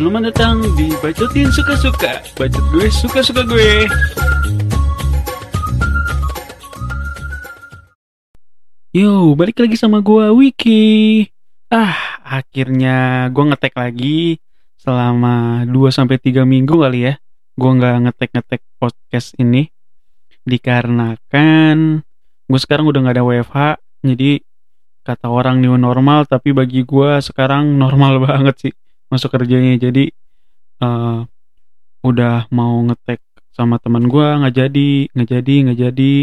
Selamat datang di Bacotin Suka-Suka Bacot gue suka-suka gue. Yo, balik lagi sama gue Wiki. Ah, akhirnya gue ngetek lagi Selama 2-3 minggu kali ya. Gue gak ngetek-ngetek podcast ini Dikarenakan Gue sekarang udah gak ada WFH Jadi kata orang new normal Tapi bagi gue sekarang normal banget sih masuk kerjanya. Jadi uh, udah mau ngetek sama teman gue nggak jadi nggak jadi nggak jadi.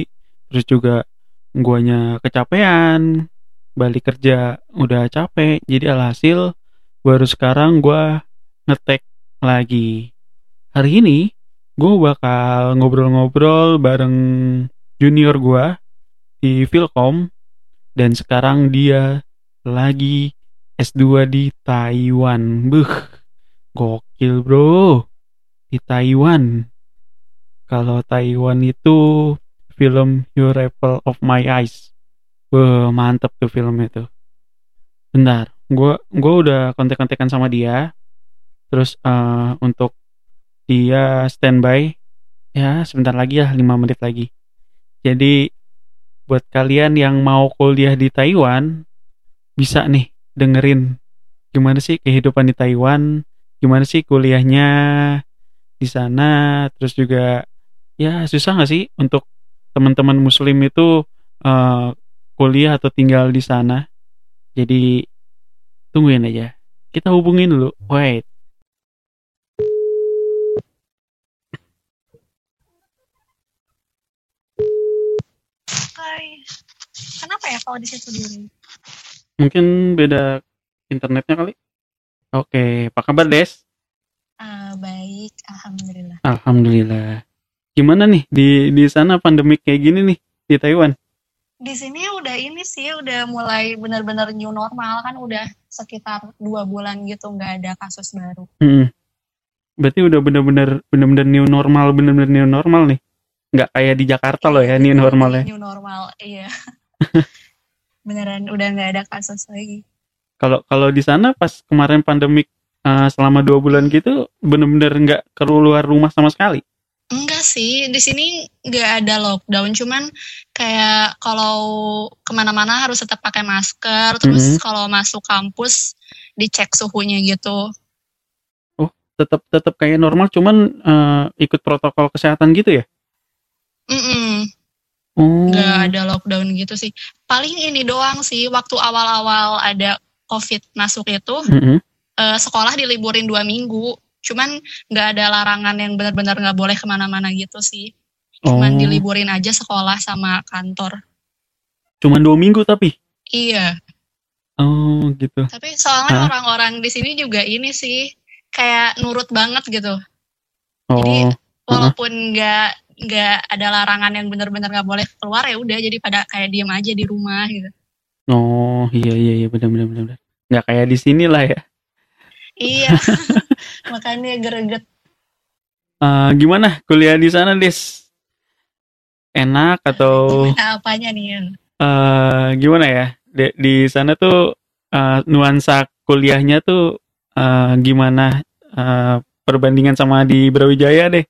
Terus juga guanya kecapean balik kerja udah capek. Jadi alhasil baru sekarang gue ngetek lagi. Hari ini gue bakal ngobrol-ngobrol bareng junior gue di Vilkom dan sekarang dia lagi S2 di Taiwan. Buh, gokil bro. Di Taiwan. Kalau Taiwan itu film Your Apple of My Eyes. Buh, mantep tuh film itu. Bentar, gue gua udah kontek-kontekan sama dia. Terus uh, untuk dia standby ya sebentar lagi ya 5 menit lagi. Jadi buat kalian yang mau kuliah di Taiwan bisa nih dengerin gimana sih kehidupan di Taiwan, gimana sih kuliahnya di sana, terus juga ya susah nggak sih untuk teman-teman Muslim itu uh, kuliah atau tinggal di sana. Jadi tungguin aja. Kita hubungin dulu. Wait. Kenapa ya kalau di situ dulu? Mungkin beda internetnya kali. Oke, apa kabar Des? Uh, baik, alhamdulillah. Alhamdulillah. Gimana nih di di sana pandemik kayak gini nih di Taiwan? Di sini udah ini sih udah mulai benar-benar new normal kan udah sekitar dua bulan gitu nggak ada kasus baru. Hmm. Berarti udah benar-benar benar-benar new normal benar-benar new normal nih. Nggak kayak di Jakarta loh ya new normal ya. New normal, iya. beneran udah nggak ada kasus lagi. Kalau kalau di sana pas kemarin pandemik uh, selama dua bulan gitu bener-bener nggak keluar rumah sama sekali? Enggak sih di sini nggak ada lockdown. Cuman kayak kalau ke mana-mana harus tetap pakai masker. Terus mm -hmm. kalau masuk kampus dicek suhunya gitu. Oh tetap tetap kayak normal cuman uh, ikut protokol kesehatan gitu ya? Mm -mm. Oh. Nggak ada lockdown gitu sih. Paling ini doang sih, waktu awal-awal ada COVID masuk itu, mm -hmm. uh, sekolah diliburin dua minggu. Cuman nggak ada larangan yang benar-benar nggak boleh ke mana-mana gitu sih. Cuman oh. diliburin aja sekolah sama kantor. Cuman dua minggu tapi? Iya. Oh gitu. Tapi soalnya orang-orang di sini juga ini sih kayak nurut banget gitu. Oh. Jadi walaupun nggak nggak ada larangan yang benar-benar nggak boleh keluar ya udah jadi pada kayak diem aja di rumah gitu. Oh iya iya iya benar benar nggak kayak di sini lah ya. Iya makanya greget. Uh, gimana kuliah di sana Des? Enak atau? Nah, apanya nih? Uh, gimana ya di, di sana tuh uh, nuansa kuliahnya tuh uh, gimana uh, perbandingan sama di Brawijaya deh?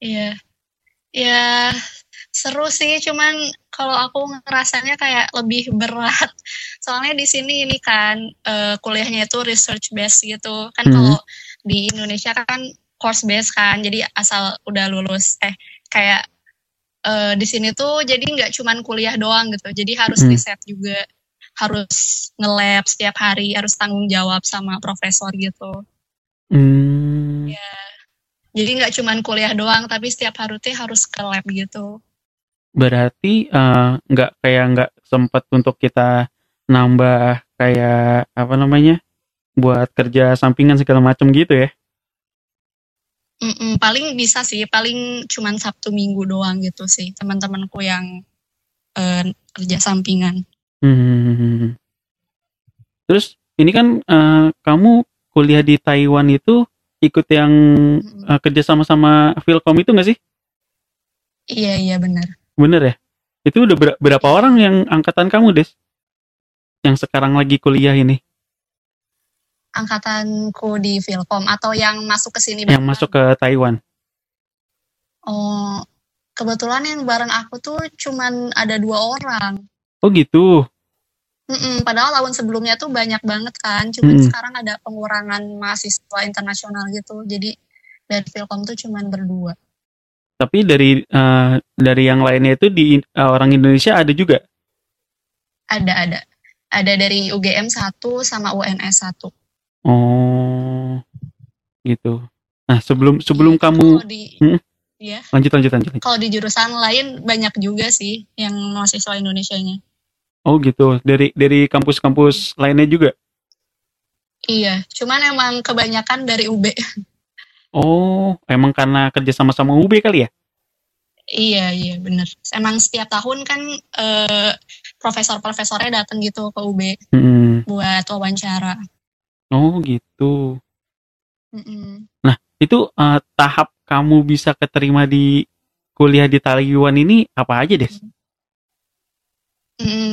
Iya. Ya seru sih, cuman kalau aku ngerasanya kayak lebih berat. Soalnya di sini ini kan uh, kuliahnya itu research based gitu. Kan hmm. kalau di Indonesia kan course based kan. Jadi asal udah lulus eh kayak uh, di sini tuh jadi nggak cuman kuliah doang gitu. Jadi harus hmm. riset juga, harus nge-lab setiap hari, harus tanggung jawab sama profesor gitu. Hmm. Ya jadi nggak cuma kuliah doang, tapi setiap hari teh harus ke lab gitu. Berarti uh, nggak kayak nggak sempet untuk kita nambah kayak apa namanya buat kerja sampingan segala macam gitu ya? Mm-mm, paling bisa sih, paling cuma Sabtu Minggu doang gitu sih teman-temanku yang uh, kerja sampingan. Hmm. Terus ini kan uh, kamu kuliah di Taiwan itu ikut yang uh, kerja sama-sama Vilkom itu nggak sih? Iya iya benar. Bener ya? Itu udah ber berapa orang yang angkatan kamu des? Yang sekarang lagi kuliah ini? angkatanku di Filkom atau yang masuk ke sini Yang masuk ke Taiwan. Oh, kebetulan yang bareng aku tuh cuman ada dua orang. Oh gitu. Mm-mm, padahal tahun sebelumnya tuh banyak banget kan, cuman Mm-mm. sekarang ada pengurangan mahasiswa internasional gitu. Jadi dari Filkom tuh cuman berdua. Tapi dari eh, dari yang lainnya itu di eh, orang Indonesia ada juga. Ada ada. Ada dari UGM 1 sama UNS 1. Oh, gitu. Nah sebelum sebelum Iya, kamu di Mm. ya, lanjut lanjut lanjut. kalau di jurusan lain banyak juga sih yang mahasiswa Indonesianya. Oh gitu. Dari dari kampus-kampus lainnya juga. Iya, cuman emang kebanyakan dari UB. Oh, emang karena kerja sama-sama UB kali ya? Iya, iya bener. Emang setiap tahun kan eh, profesor-profesornya datang gitu ke UB Hmm. buat wawancara. Oh gitu. Mm-mm. Itu eh, tahap kamu bisa keterima di kuliah di Taiwan ini apa aja des? Mm,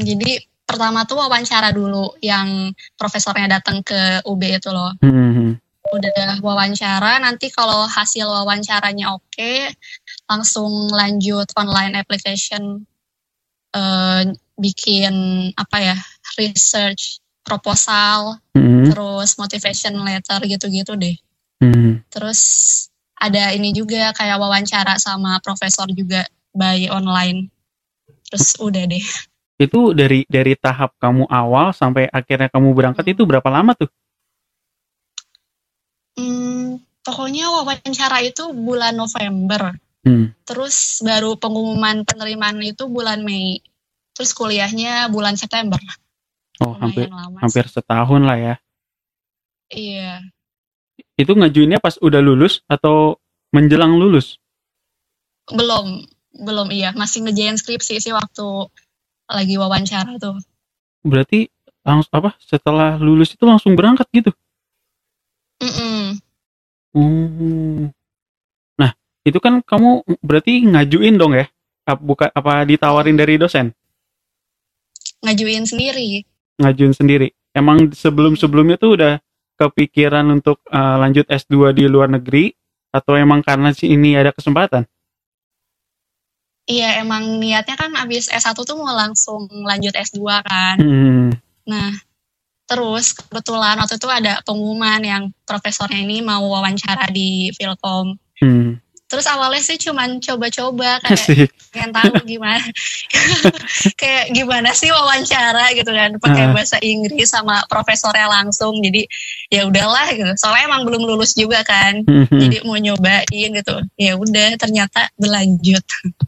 jadi pertama tuh wawancara dulu yang profesornya datang ke UB itu loh. Hmm. Udah wawancara, nanti kalau hasil wawancaranya oke, langsung lanjut online application eh, bikin apa ya research proposal, Hmm. terus motivation letter gitu-gitu deh. Hmm. Terus ada ini juga kayak wawancara sama profesor juga by online. Terus udah deh. Itu dari dari tahap kamu awal sampai akhirnya kamu berangkat itu berapa lama tuh? Hmm, pokoknya wawancara itu bulan November. Hmm. Terus baru pengumuman penerimaan itu bulan Mei. Terus kuliahnya bulan September. Oh, hampir Lumayan lama. sih. hampir setahun lah ya. Iya. Itu ngajuinnya pas udah lulus atau menjelang lulus? Belum, belum iya. Masih ngejain skripsi sih waktu lagi wawancara tuh. Berarti langsung apa? Setelah lulus itu langsung berangkat gitu? Mm-mm. Oh. Nah, itu kan kamu berarti ngajuin dong ya? Buka apa ditawarin dari dosen? Ngajuin sendiri. Ngajuin sendiri. Emang sebelum-sebelumnya tuh udah kepikiran untuk eh, lanjut S2 di luar negeri atau emang karena sih ini ada kesempatan? Iya, emang niatnya kan abis S1 tuh mau langsung lanjut S2 kan. Hmm. Nah, terus kebetulan waktu itu ada pengumuman yang profesornya ini mau wawancara di Filkom. Hmm. Terus awalnya sih cuman coba-coba kayak Asik. pengen tahu gimana kayak gimana sih wawancara gitu kan pakai Ah. bahasa Inggris sama profesornya langsung jadi ya udahlah gitu soalnya emang belum lulus juga kan Hmm. jadi mau nyobain gitu ya udah ternyata berlanjut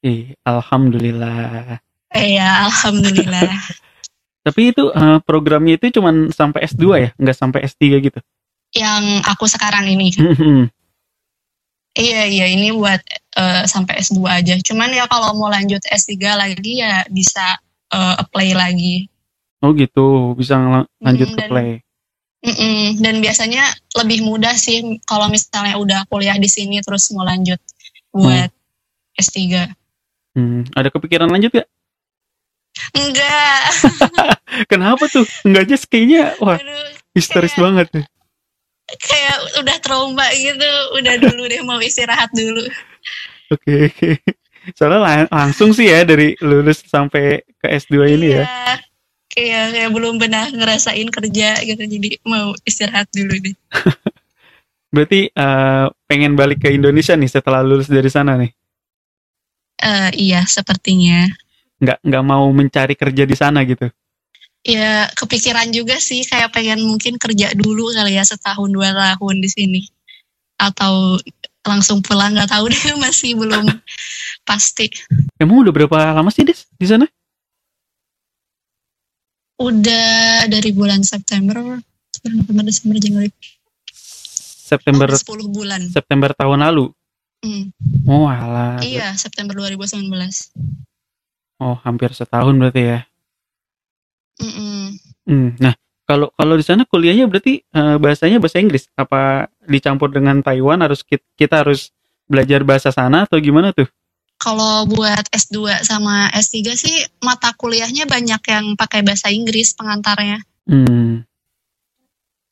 Ih, Alhamdulillah. eh ya alhamdulillah Tapi itu eh, programnya itu cuman sampai S2 ya, nggak sampai S3 gitu. yang aku sekarang ini Hmm. iya iya ini buat eh, sampai S2 aja cuman ya kalau mau lanjut S3 lagi ya bisa eh, apply lagi oh gitu, bisa lanjut Mm, ke dan- play. Mm-mm. Dan biasanya lebih mudah sih kalau misalnya udah kuliah di sini terus mau lanjut buat S3. Hmm. Ada kepikiran lanjut gak? Enggak. Kenapa tuh? Enggak aja kayaknya wah Aduh, histeris kayak- banget. kayak udah trauma gitu. Udah dulu deh mau istirahat dulu. Oke oke. Soalnya lang- langsung sih ya dari lulus sampai ke S2 ini ya. Iya. Kayak kayak belum pernah ngerasain kerja gitu jadi mau istirahat dulu deh. Berarti eh, pengen balik ke Indonesia nih setelah lulus dari sana nih. Eh iya sepertinya. Nggak nggak mau mencari kerja di sana gitu. Ya kepikiran juga sih kayak pengen mungkin kerja dulu kali ya setahun dua tahun di sini. Atau langsung pulang nggak tahu deh masih belum pasti. Emang udah berapa lama sih Des di sana? Udah dari bulan September, November, Desember, Januari. September Oh, 10 bulan. September tahun lalu. Hmm, Oh alah. Iya, September 2019. Oh hampir setahun berarti ya. Mm-mm. Hmm, Nah kalau kalau di sana kuliahnya berarti eh, bahasanya bahasa Inggris. Apa dicampur dengan Taiwan harus kit- kita harus belajar bahasa sana atau gimana tuh? Kalau buat S2 sama S3 sih mata kuliahnya banyak yang pakai bahasa Inggris pengantarnya. Hmm.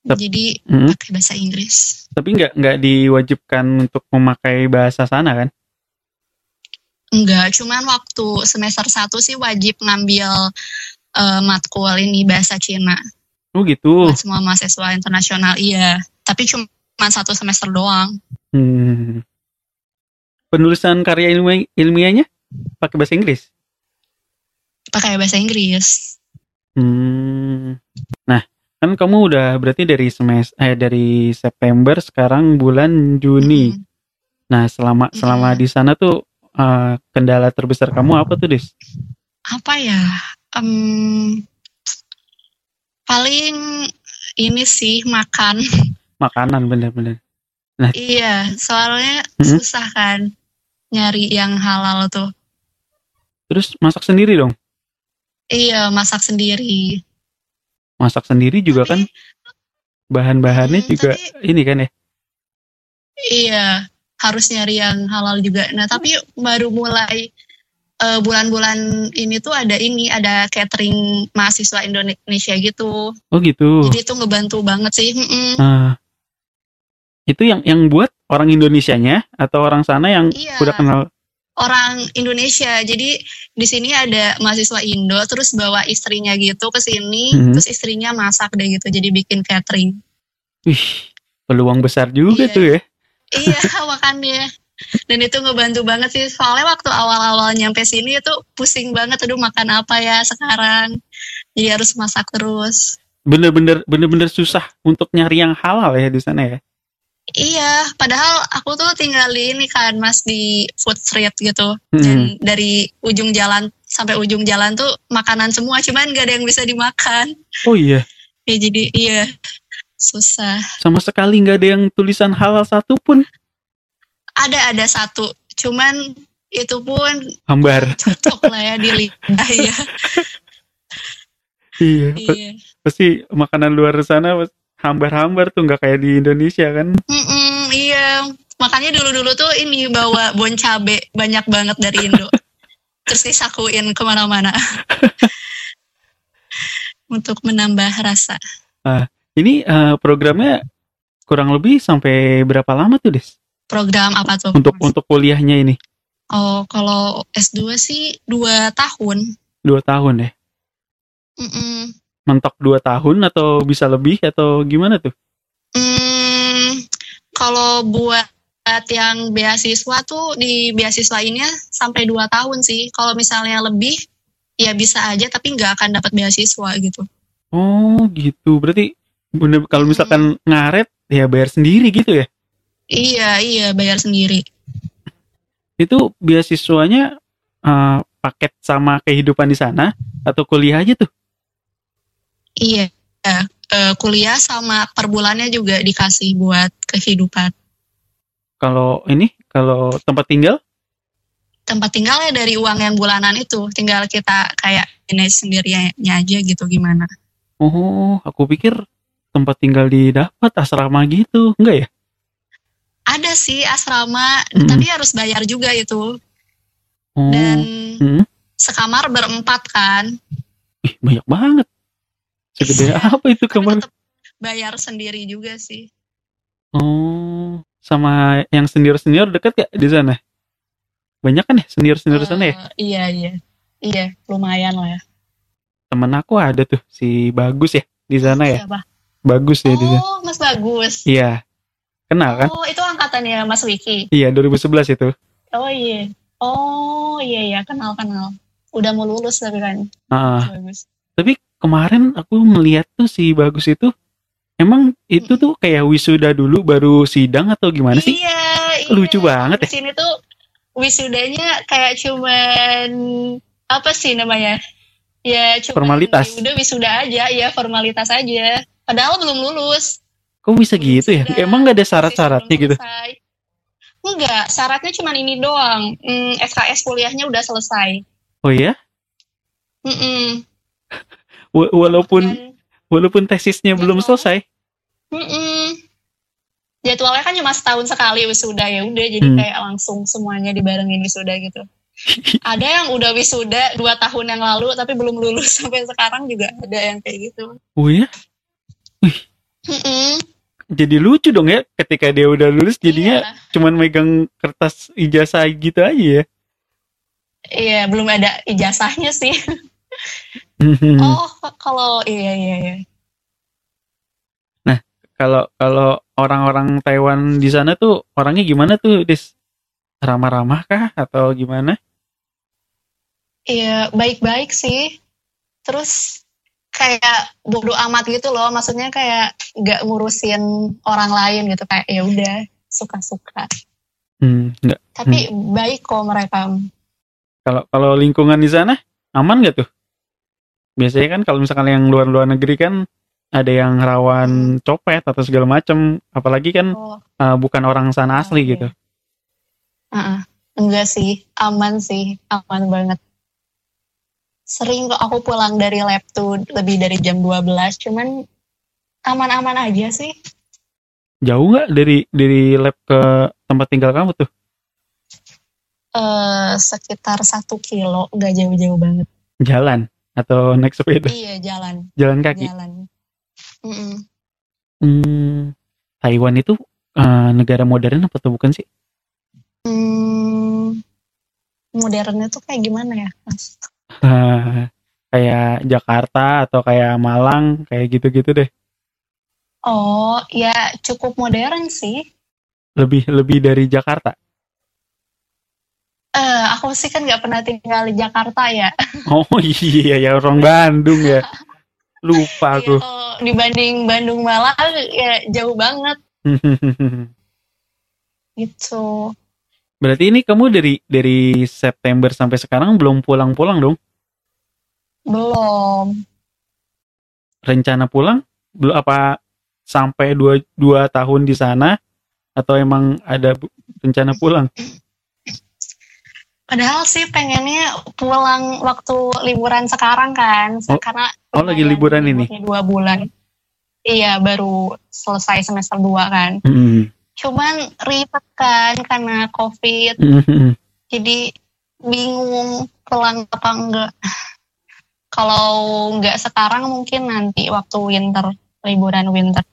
Tep- Jadi Hmm. pakai bahasa Inggris. Tapi nggak nggak diwajibkan untuk memakai bahasa sana kan? Enggak, cuman waktu semester 1 sih wajib ngambil eh, matkul ini bahasa Cina. Oh gitu. Buat semua mahasiswa internasional, iya. Tapi cuma satu semester doang. Hmm. Penulisan karya ilmiah ilmiahnya pakai bahasa Inggris. Pakai bahasa Inggris. Hmm. Nah, kan kamu udah berarti dari semester eh dari September sekarang bulan Juni. Mm. Nah, selama selama Iya. di sana tuh eh, kendala terbesar kamu apa tuh, Dis? Apa ya? Em, paling ini sih makan. Makanan bener-bener. iya, soalnya Hmm. susah kan nyari yang halal tuh. Terus masak sendiri dong. Iya, masak sendiri. Masak sendiri juga kan bahan-bahannya Hmm, juga tapi- ini kan ya. Iya, harus nyari yang halal juga. Nah, tapi baru mulai eh, bulan-bulan ini tuh ada ini, ada catering mahasiswa Indonesia gitu. Oh gitu. Jadi itu ngebantu banget sih. Nah, itu yang yang buat orang Indonesianya atau orang sana yang Iya. udah kenal Orang Indonesia. Jadi di sini ada mahasiswa Indo, terus bawa istrinya gitu ke sini, Mhm. terus istrinya masak deh gitu. Jadi bikin catering. Wih, peluang besar juga Iya. tuh ya. iya, makanya. Dan itu ngebantu banget sih. Soalnya waktu awal-awal nyampe sini itu pusing banget. Aduh makan apa ya sekarang. Jadi harus masak terus. Bener-bener bener-bener susah untuk nyari yang halal ya di sana ya. Iya, padahal aku tuh tinggal di ini kan mas di food street gitu. Hmm. Dan dari ujung jalan sampai ujung jalan tuh makanan semua. Cuman gak ada yang bisa dimakan. Oh iya, Ya jadi iya susah. sama sekali nggak ada yang tulisan halal satu pun. Ada ada satu. Cuman itu pun Hambar. cocok lah ya di lidah ya. Iya, iya. pasti makanan luar sana hambar-hambar tuh nggak kayak di Indonesia kan. Mm-mm, iya, makanya dulu-dulu tuh ini bawa bon cabe banyak banget dari Indo. Terus disakuin ke mana-mana. Untuk menambah rasa. Ini eh, programnya kurang lebih sampai berapa lama tuh, Des? Program apa tuh? Untuk untuk kuliahnya ini Oh, kalau S2 sih dua tahun. dua tahun ya. Mm-mm. Mentok dua tahun atau bisa lebih atau gimana tuh? Hmm, kalau buat yang beasiswa tuh di beasiswa ini sampai dua tahun sih. Kalau misalnya lebih, ya bisa aja tapi nggak akan dapat beasiswa gitu. Oh gitu, berarti bener kalau misalkan ngaret ya bayar sendiri gitu ya? Iya, iya bayar sendiri. Itu beasiswanya eh, paket sama kehidupan di sana atau kuliah aja tuh? Iya, eh, kuliah sama per bulannya juga dikasih buat kehidupan. Kalau ini, kalau tempat tinggal? Tempat tinggalnya dari uang yang bulanan itu, tinggal kita kayak manage sendirinya aja gitu gimana. Oh, aku pikir tempat tinggal didapat asrama gitu, enggak ya? Ada sih asrama, Mm. tapi harus bayar juga itu. Oh, Dan Hmm. sekamar berempat kan, ih, banyak banget. Segede apa itu kamar? bayar sendiri juga sih. Oh, sama yang senior-senior dekat gak di sana? Banyak kan ya senior-senior di sana ya? Eh, iya, iya. Iya, lumayan lah ya. Temen aku ada tuh si Bagus ya di sana ya. Siapa? Bagus ya di sana. Oh, Mas Bagus. Iya. Kenal kan? Oh, itu angkatannya Mas Wiki. Iya, 2011 itu. Oh iya. Oh iya iya kenal kenal. Udah mau lulus tapi kan. Ah, Bagus. tapi kemarin aku melihat tuh si Bagus itu emang itu tuh kayak wisuda dulu baru sidang atau gimana sih? Iya, iya. Lucu banget ya. Di sini tuh wisudanya kayak cuman apa sih namanya? Ya cuman Formalitas. Udah wisuda aja, ya formalitas aja. Padahal belum lulus. Kok bisa gitu ya? Emang gak ada syarat-syaratnya gitu? Enggak, syaratnya cuman ini doang. Hmm, SKS kuliahnya udah selesai. Oh iya? Mm-mm. Wa- Walaupun Dan- walaupun tesisnya belum Jadwal. selesai. Mm-mm. Jadwalnya kan cuma setahun sekali wisuda ya udah jadi Hmm. kayak langsung semuanya dibarengin wisuda gitu. ada yang udah wisuda dua tahun yang lalu tapi belum lulus sampai sekarang juga ada yang kayak gitu. Oh iya? Wih, Mm-mm. Jadi lucu dong ya ketika dia udah lulus jadinya Iya. cuman megang kertas ijazah gitu aja ya. Iya, belum ada ijazahnya sih. Hmm. Oh, kalau iya iya iya. Kalau kalau orang-orang Taiwan di sana tuh orangnya gimana tuh, Des? Ramah-ramah kah atau gimana? Iya, baik-baik sih. Terus kayak bodo amat gitu loh, maksudnya kayak nggak ngurusin orang lain gitu kayak ya udah suka-suka. Hmm, enggak. Tapi baik kok mereka. Kalau kalau lingkungan di sana aman gak tuh? Biasanya kan kalau misalkan yang luar-luar negeri kan ada yang rawan copet atau segala macam, apalagi kan Oh, uh, bukan orang sana asli Oke. gitu. uh-uh. enggak sih, aman sih, aman banget. Sering kok aku pulang dari lab tuh lebih dari jam 12, cuman aman-aman aja sih. Jauh nggak dari dari lab ke tempat tinggal kamu tuh? eh sekitar satu kilo, nggak jauh-jauh banget. Jalan atau naik sepeda? Iya, jalan, Jalan kaki. jalan. Mm-mm. Hmm, Taiwan itu uh, negara modern apa tuh bukan sih? Hmm, modernnya tuh kayak gimana ya, Mas? Uh, kayak Jakarta atau kayak Malang kayak gitu-gitu deh. Oh, ya cukup modern sih. Lebih lebih dari Jakarta. Eh, aku sih kan nggak pernah tinggal di Jakarta ya. Oh iya ya orang Bandung ya. Lupa Iya, aku. kalau dibanding Bandung Malang ya jauh banget gitu. Berarti ini kamu dari dari September sampai sekarang belum pulang-pulang dong? Belum. Rencana pulang belum apa sampai dua, dua tahun di sana atau emang ada rencana pulang? Padahal sih pengennya pulang waktu liburan sekarang kan, Oh, karena oh, lagi liburan ini? dua bulan. Iya, baru selesai semester 2 kan. Hmm. Cuman ribet kan karena COVID, Hmm. jadi bingung pulang apa enggak. Kalau enggak sekarang mungkin nanti waktu winter, liburan winter.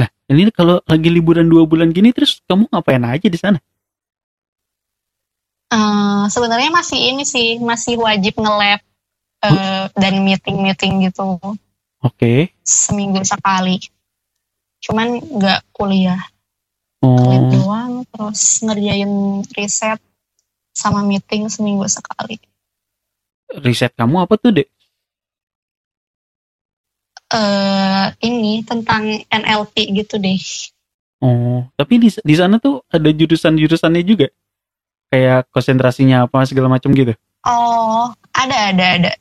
Nah, ini kalau lagi liburan dua bulan gini terus kamu ngapain aja di sana? Eh, sebenarnya masih ini sih, masih wajib nge-lab eh, dan meeting-meeting gitu Oke. seminggu sekali. Cuman nggak kuliah, Oh, doang, terus ngerjain riset sama meeting seminggu sekali. riset kamu apa tuh, Dek? eh ini tentang NLP gitu deh. Oh, tapi di di sana tuh ada jurusan-jurusannya juga. Kayak konsentrasinya apa segala macam gitu. Oh, ada ada ada.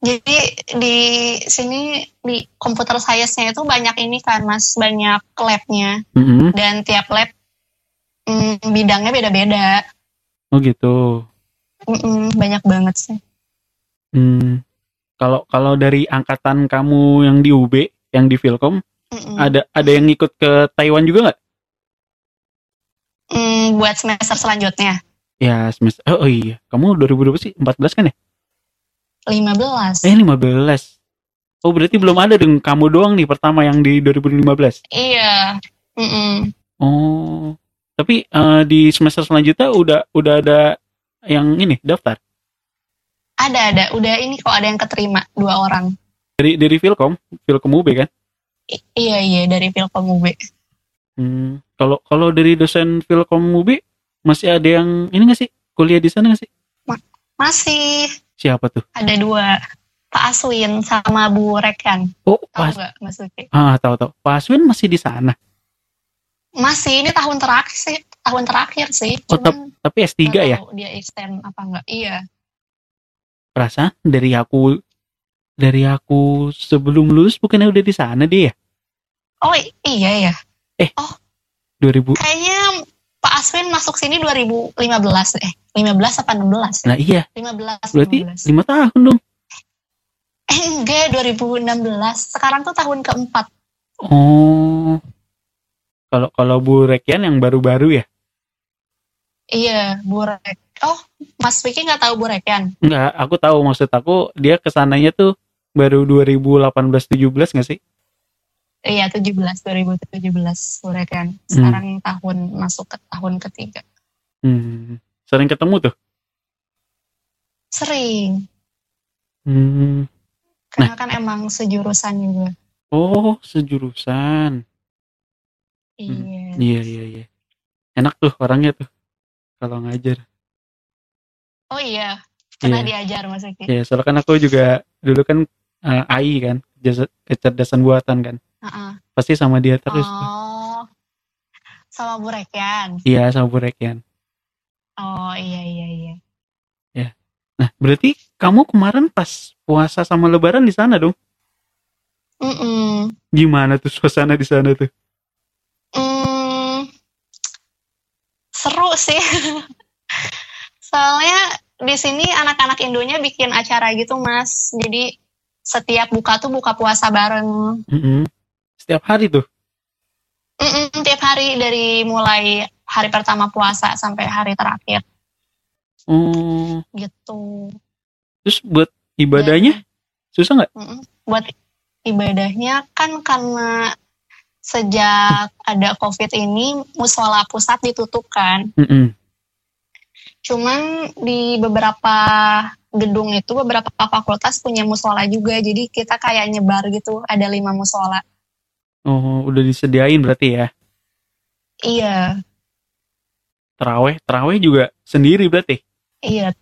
Jadi di sini di komputer science-nya itu banyak ini kan mas, banyak lab-nya Mm-mm. dan tiap lab mm, bidangnya beda-beda. Oh gitu. Mm-mm, banyak banget sih. Hmm. Kalau kalau dari angkatan kamu yang di UB, yang di Filkom, Mm-mm. ada ada yang ikut ke Taiwan juga nggak? Mm, buat semester selanjutnya Ya semester. Oh, oh iya, kamu 2020 sih 14 kan ya? 15. Eh 15. Oh berarti belum ada dong kamu doang nih pertama yang di 2015. Iya. Mm-mm. Oh. Tapi eh, di semester selanjutnya udah udah ada yang ini daftar Ada ada, udah ini kok ada yang keterima dua orang. dari dari Filkom, Filkom UB kan? I- iya iya dari Filkom UB. Hmm. Kalau kalau dari dosen Filkom UB masih ada yang ini nggak sih kuliah di sana nggak sih? Masih Siapa tuh? ada dua, Pak Aswin sama Bu Rekan. Oh, Tahu pas, nggak Mas Uki? ah tahu tahu. Pak Aswin masih di sana. Masih ini tahun terakhir sih, tahun terakhir sih. Oh, Cuman Tapi S3 nggak ya. dia extend apa enggak. Iya. Perasaan dari aku dari aku sebelum lulus bukannya udah di sana dia ya? Oh iya ya. 2000. Kayaknya Pak Aswin masuk sini 2015 eh 15 apa 16 ya? Nah iya, 15 berarti 15. lima tahun dong. Eh enggak 2016. Sekarang tuh tahun keempat. Oh. Kalau kalau Bu Rekian yang baru-baru ya? Iya, Bu Rek. Oh, Mas Vicky nggak tahu Bu Rekan? Enggak, aku tahu maksud aku dia ke sananya tuh baru 2018 17 nggak sih? Iya 17 2017 udah kan. Sekarang tahun masuk ke tahun ketiga. Hmm. Sering ketemu tuh? Sering. Hmm. Karena kan emang sejurusan juga. Oh, sejurusan. Iya. Iya, iya, iya. Enak tuh orangnya tuh. Kalau ngajar. Oh iya, pernah Iya. diajar Mas Eki. Ya, soalnya kan aku juga dulu kan eh, AI kan, kecerdasan buatan kan. Heeh. Pasti sama dia terus. Oh. Sama Bu Rekyan. Iya, sama Bu Rekyan. Oh iya iya iya. Nah, berarti kamu kemarin pas puasa sama lebaran di sana dong? Mm-mm. Gimana tuh suasana di sana tuh? Hmm, seru sih. Soalnya di sini anak-anak Indonya bikin acara gitu, Mas. Jadi setiap buka tuh buka puasa bareng. Mm-mm. Setiap hari tuh. Mm-mm, tiap hari dari mulai hari pertama puasa sampai hari terakhir Oh, gitu. terus buat ibadahnya susah nggak? Buat ibadahnya kan karena sejak ada COVID ini musola pusat ditutup kan. Mm-mm. Cuman di beberapa gedung itu beberapa fakultas punya musola juga. Jadi kita kayak nyebar gitu, ada lima musola. Oh, udah disediain berarti ya. Iya, Teraweh, teraweh juga sendiri berarti. iya.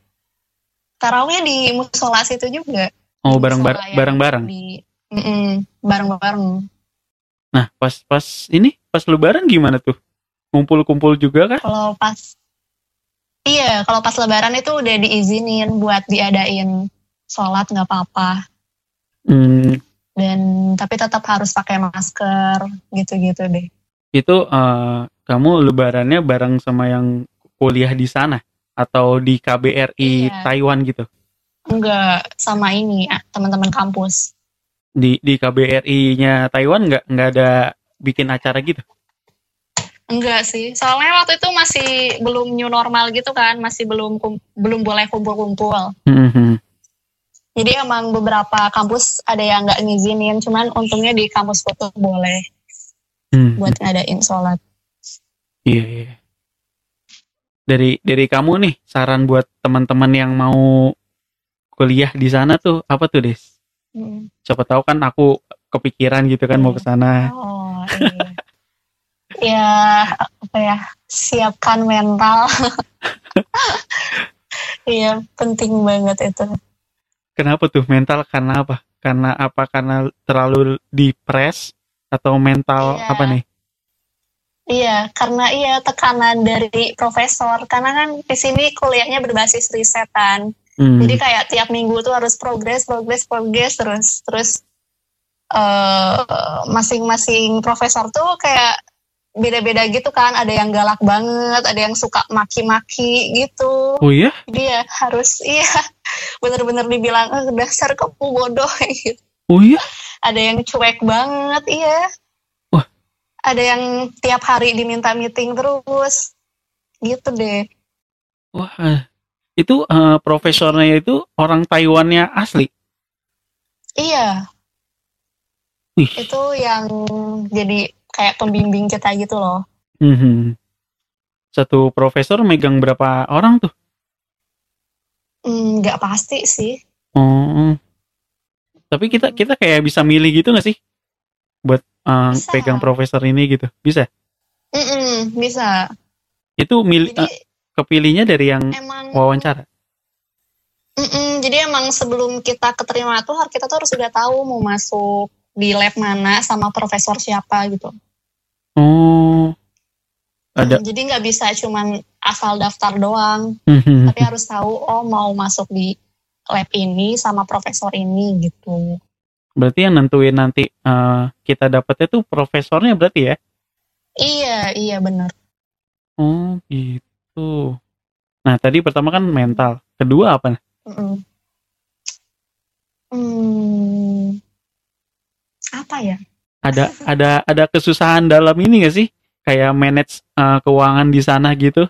Tarawih di musola situ juga. Oh, bareng-bareng. Di Mm-mm, bareng-bareng. Nah, pas pas ini pas lebaran gimana tuh? Kumpul-kumpul juga kah? Kalau pas Iya, kalau pas lebaran itu udah diizinin buat diadain sholat nggak apa-apa. Hmm, Dan tapi tetap harus pakai masker gitu-gitu deh. itu eh, kamu lebarannya bareng sama yang kuliah di sana atau di KBRI Iya. Taiwan gitu? Enggak sama ini ah, teman-teman kampus. Di di KBRI-nya Taiwan nggak nggak ada bikin acara gitu? Enggak sih, soalnya waktu itu masih belum new normal gitu kan, masih belum kum- belum boleh kumpul-kumpul. Mhm. Jadi emang beberapa kampus ada yang nggak ngizinin, cuman untungnya di kampus foto boleh Hmm, buat ngadain sholat. Iya, iya. Dari dari kamu nih saran buat teman-teman yang mau kuliah di sana tuh apa tuh, Des? Hmm. Siapa tahu kan aku kepikiran gitu kan mau ke sana. Oh iya. ya apa ya, siapkan mental. Iya penting banget itu. Kenapa tuh mental karena apa? Karena apa? Karena terlalu dipres atau mental Iya. apa nih? Iya, karena iya tekanan dari profesor. Karena kan di sini kuliahnya berbasis risetan. Hmm. Jadi kayak tiap minggu tuh harus progres, progres, progres terus. Terus eh, masing-masing profesor tuh kayak beda-beda gitu kan. Ada yang galak banget, ada yang suka maki-maki gitu. Oh iya? Jadi ya harus iya bener-bener dibilang "Eh, dasar kamu bodoh gitu. Oh iya? Ada yang cuek banget, iya. Wah. Ada yang tiap hari diminta meeting terus. Gitu deh. Wah. Itu eh, profesornya itu orang Taiwannya asli. Iya, Wih. itu yang jadi kayak pembimbing kita gitu loh. Mhm. Satu profesor megang berapa orang tuh? Hmm, Nggak pasti sih. Oh. Tapi kita kita kayak bisa milih gitu nggak sih? Buat Bisa. pegang profesor ini gitu. Bisa. Mm-mm, bisa. Itu milih Jadi eh, kepilihnya dari yang emang wawancara. Mm-mm, jadi emang sebelum kita keterima tuh kita tuh harus udah tahu mau masuk di lab mana sama profesor siapa gitu. Oh. Ada. Mm, Jadi nggak bisa cuman asal daftar doang, Mhm. tapi harus tahu oh mau masuk di lab ini sama profesor ini gitu. Berarti yang nentuin nanti eh, kita dapetnya tuh profesornya berarti ya? Iya, iya bener. Oh gitu. Nah tadi pertama kan mental. Kedua apa? Mm-mm. Hmm, apa ya? Ada ada ada kesusahan dalam ini gak sih? Kayak manage eh, keuangan di sana gitu?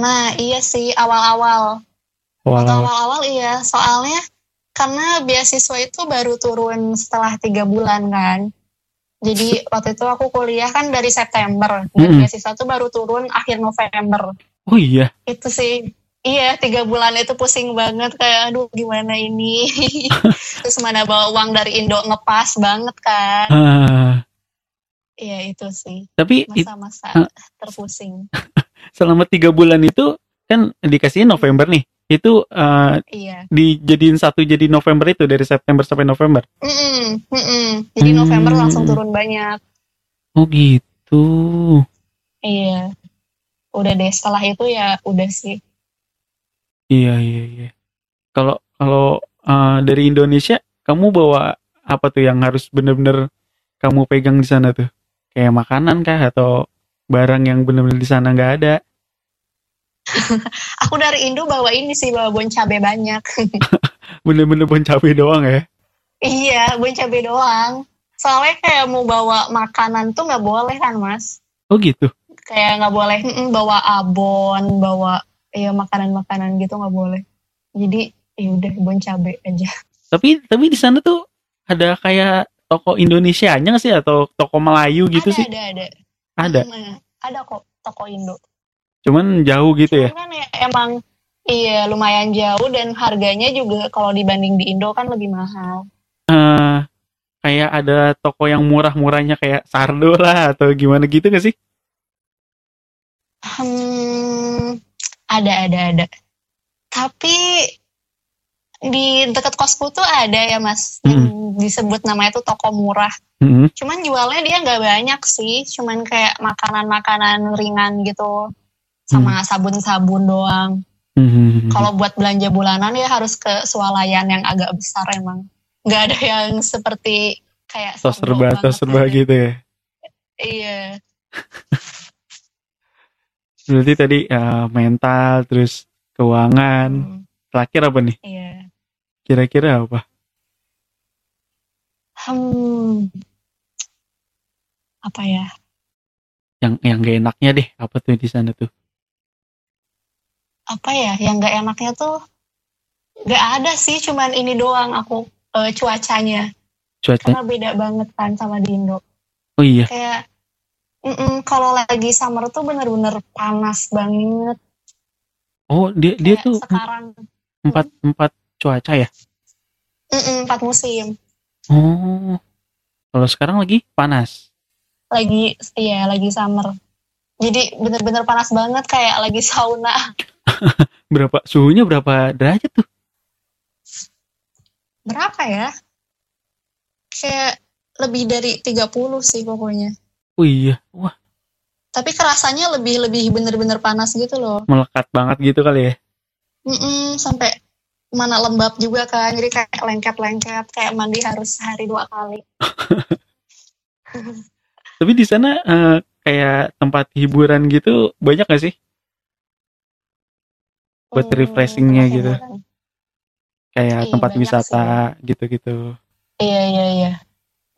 Nah iya sih awal-awal. Awal-awal iya, soalnya karena beasiswa itu baru turun setelah tiga bulan kan. Jadi waktu itu aku kuliah kan dari September, dan Mm-mm. beasiswa tuh baru turun akhir November. Oh iya. Itu sih, iya tiga bulan itu pusing banget kayak aduh gimana ini. Terus mana bawa uang dari Indo ngepas banget kan. Ah, Iya itu sih tapi it- masa-masa Ah. terpusing. selama tiga bulan itu kan dikasihnya November nih. Itu eh, Iya. dijadiin satu jadi November itu dari September sampai November. Mm-mm, mm-mm. Jadi November Hmm. langsung turun banyak. Oh gitu. Iya. Udah deh setelah itu ya udah sih. Iya iya iya. Kalau kalau eh, dari Indonesia kamu bawa apa tuh yang harus bener-bener kamu pegang di sana tuh? Kayak makanan kah atau barang yang bener-bener di sana nggak ada? Aku dari Indo bawa ini sih bawa bon cabe banyak. Bener-bener bon cabe doang ya? iya, bon cabe doang. Soalnya kayak mau bawa makanan tuh nggak boleh kan mas? Oh gitu. Kayak nggak boleh bawa abon, bawa ya makanan-makanan gitu nggak boleh. Jadi ya udah bon cabe aja. Tapi tapi di sana tuh ada kayak toko Indonesianya nggak sih atau toko Melayu gitu ada, sih? ada ada Ada. Mm, ada kok toko Indo. Cuman jauh gitu ya? Cuman kan ya emang iya lumayan jauh dan harganya juga kalau dibanding di Indo kan lebih mahal. eh kayak ada toko yang murah-murahnya kayak Sardo lah atau gimana gitu gak sih? Hmm, ada ada ada. Tapi di dekat kosku tuh ada ya mas, yang disebut namanya tuh toko murah. Mm-mm. Cuman jualnya dia nggak banyak sih, cuman kayak makanan-makanan ringan gitu, sama sabun-sabun doang. Mhm. Kalau buat belanja bulanan ya harus ke swalayan yang agak besar emang. Nggak ada yang seperti kayak tos Sardo serba tos serba gitu ya. Iya. Berarti tadi eh, mental terus keuangan. Hmm, Terakhir apa nih? Iya. Kira-kira apa? Hmm. Apa ya? Yang yang gak enaknya deh apa tuh di sana tuh? Apa ya? Yang nggak enaknya tuh nggak ada sih, cuman ini doang aku eh, cuacanya. Cuaca. Karena beda banget kan sama di Indo. Oh iya. Kayak mm-mm, kalau lagi summer tuh bener-bener panas banget. Oh dia dia Kayak tuh sekarang empat empat cuaca ya? mm-mm, empat musim. Oh. Kalau sekarang lagi panas. Lagi iya lagi summer. Jadi bener-bener panas banget kayak lagi sauna. Berapa suhunya berapa derajat tuh? Berapa ya? Kayak lebih dari 30 sih pokoknya. Oh iya. Wah, Tapi kerasanya lebih lebih bener-bener panas gitu loh. melekat banget gitu kali ya. Mm-mm, sampai mana lembab juga kan. Jadi kayak lengket-lengket, kayak mandi harus sehari dua kali. Tapi di sana eh, kayak tempat hiburan gitu banyak gak sih? Buat Hmm, refreshingnya gitu. hiburan. Kayak Iya, tempat wisata gitu-gitu. Iya iya iya,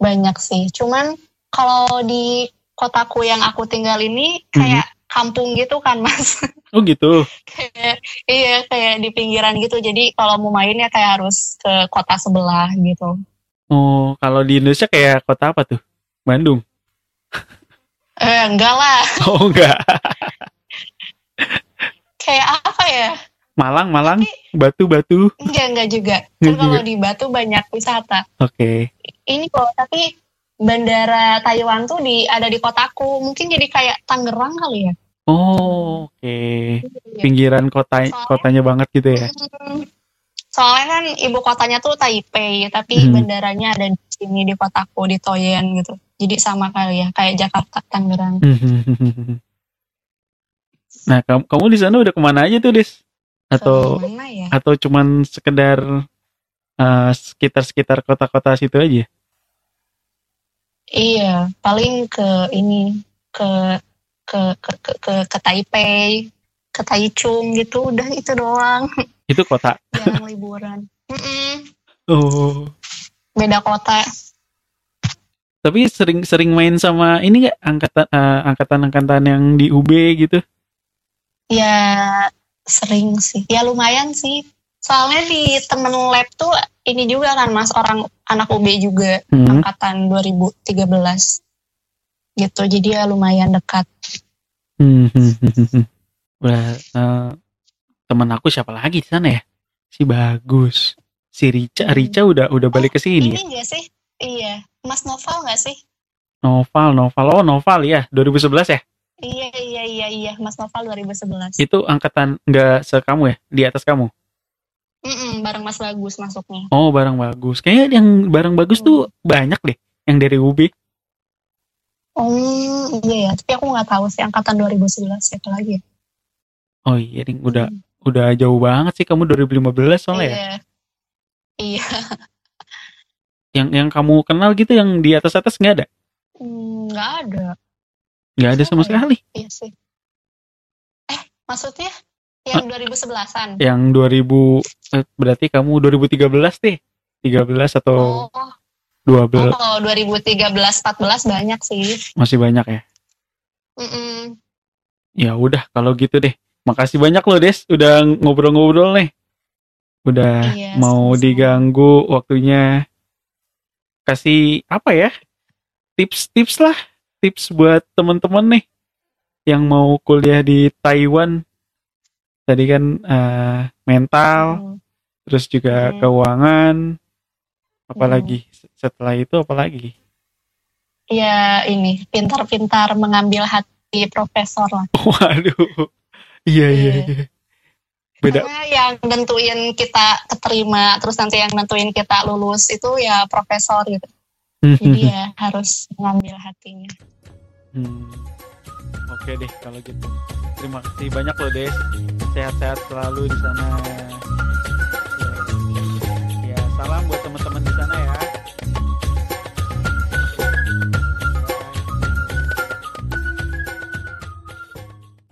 banyak sih. Cuman kalau di kotaku yang aku tinggal ini kayak kampung gitu kan mas. Oh gitu. kayak iya kayak di pinggiran gitu. Jadi kalau mau main ya kayak harus ke kota sebelah gitu. Oh, kalau di Indonesia kayak kota apa tuh? Bandung. Eh enggak lah, Oh enggak. kayak apa ya? Malang, Malang, Batu-batu. Enggak enggak juga. Kan kalau di Batu banyak wisata. Oke. Ini kok tapi bandara Taiwan tuh di ada di kotaku. Mungkin jadi kayak Tangerang kali ya. Oh, oke. Iya. Pinggiran kota Soalnya- kotanya banget gitu ya. Soalnya kan ibu kotanya tuh Taipei, tapi Hmm. bandaranya ada di sini di kotaku di Toyen gitu. Jadi sama kali ya, kayak Jakarta, Tangerang. Nah, kamu, kamu di sana udah ke mana aja tuh, Des? Atau ya? atau cuman sekedar eh, sekitar-sekitar kota-kota situ aja? Iya, paling ke ini ke ke ke ke ke, ke Taipei, ke Taichung gitu. Udah itu doang. Itu kota. Jarang liburan. Oh. beda kota. Tapi sering-sering main sama ini nggak angkatan eh, angkatan-angkatan yang di UB gitu? Ya sering sih. Ya lumayan sih. Soalnya di temen lab tuh ini juga kan mas orang anak UB juga Hmm. angkatan 2013 gitu jadi ya lumayan dekat Hmm, hmm, hmm, hmm. Udah eh, temen aku siapa lagi di sana ya? Si bagus. Si Rica. Rica udah udah balik ke sini. ini ya? enggak sih iya Mas Noval nggak sih Noval, Noval. Oh, Noval ya, 2011 ya? iya iya iya iya Mas Noval 2011 Itu angkatan nggak sekamu ya? Di atas kamu? Mm-mm, bareng Mas Bagus masuknya Oh, barang bagus. Kayaknya yang barang bagus tuh banyak deh yang dari UB. Oh iya ya, tapi aku nggak tahu sih angkatan 2011 siapa lagi. ya. Oh iya, Ding. udah Hmm, udah jauh banget sih kamu 2015 soalnya ya. iya. Iya, Yang yang kamu kenal gitu yang di atas atas nggak ada? Hmm, nggak ada. Nggak ada sama ya? sekali. Iya sih. Eh, maksudnya yang 2011-an? Yang 2000 eh, berarti kamu 2013 deh. 13 atau Oh, 12 oh, kalau 2013-14 banyak sih. masih banyak ya. Mm-mm. Ya udah kalau gitu deh. Makasih banyak loh Des udah ngobrol-ngobrol nih. Udah Iya, mau sama-sama. diganggu waktunya. Kasih apa ya? Tips-tips lah. Tips buat temen-temen nih yang mau kuliah di Taiwan. Tadi kan eh, mental, Hmm. terus juga Hmm. keuangan. Apalagi setelah itu apalagi? Ya ini pintar-pintar mengambil hati profesor lah. Waduh. Iya iya Iya. iya. Beda Karena yang nentuin kita keterima, terus nanti yang nentuin kita lulus itu ya profesor gitu. Jadi ya harus mengambil hatinya. Hmm. Oke deh kalau gitu terima kasih banyak loh Des. Sehat-sehat selalu di sana. Ya, ya salam buat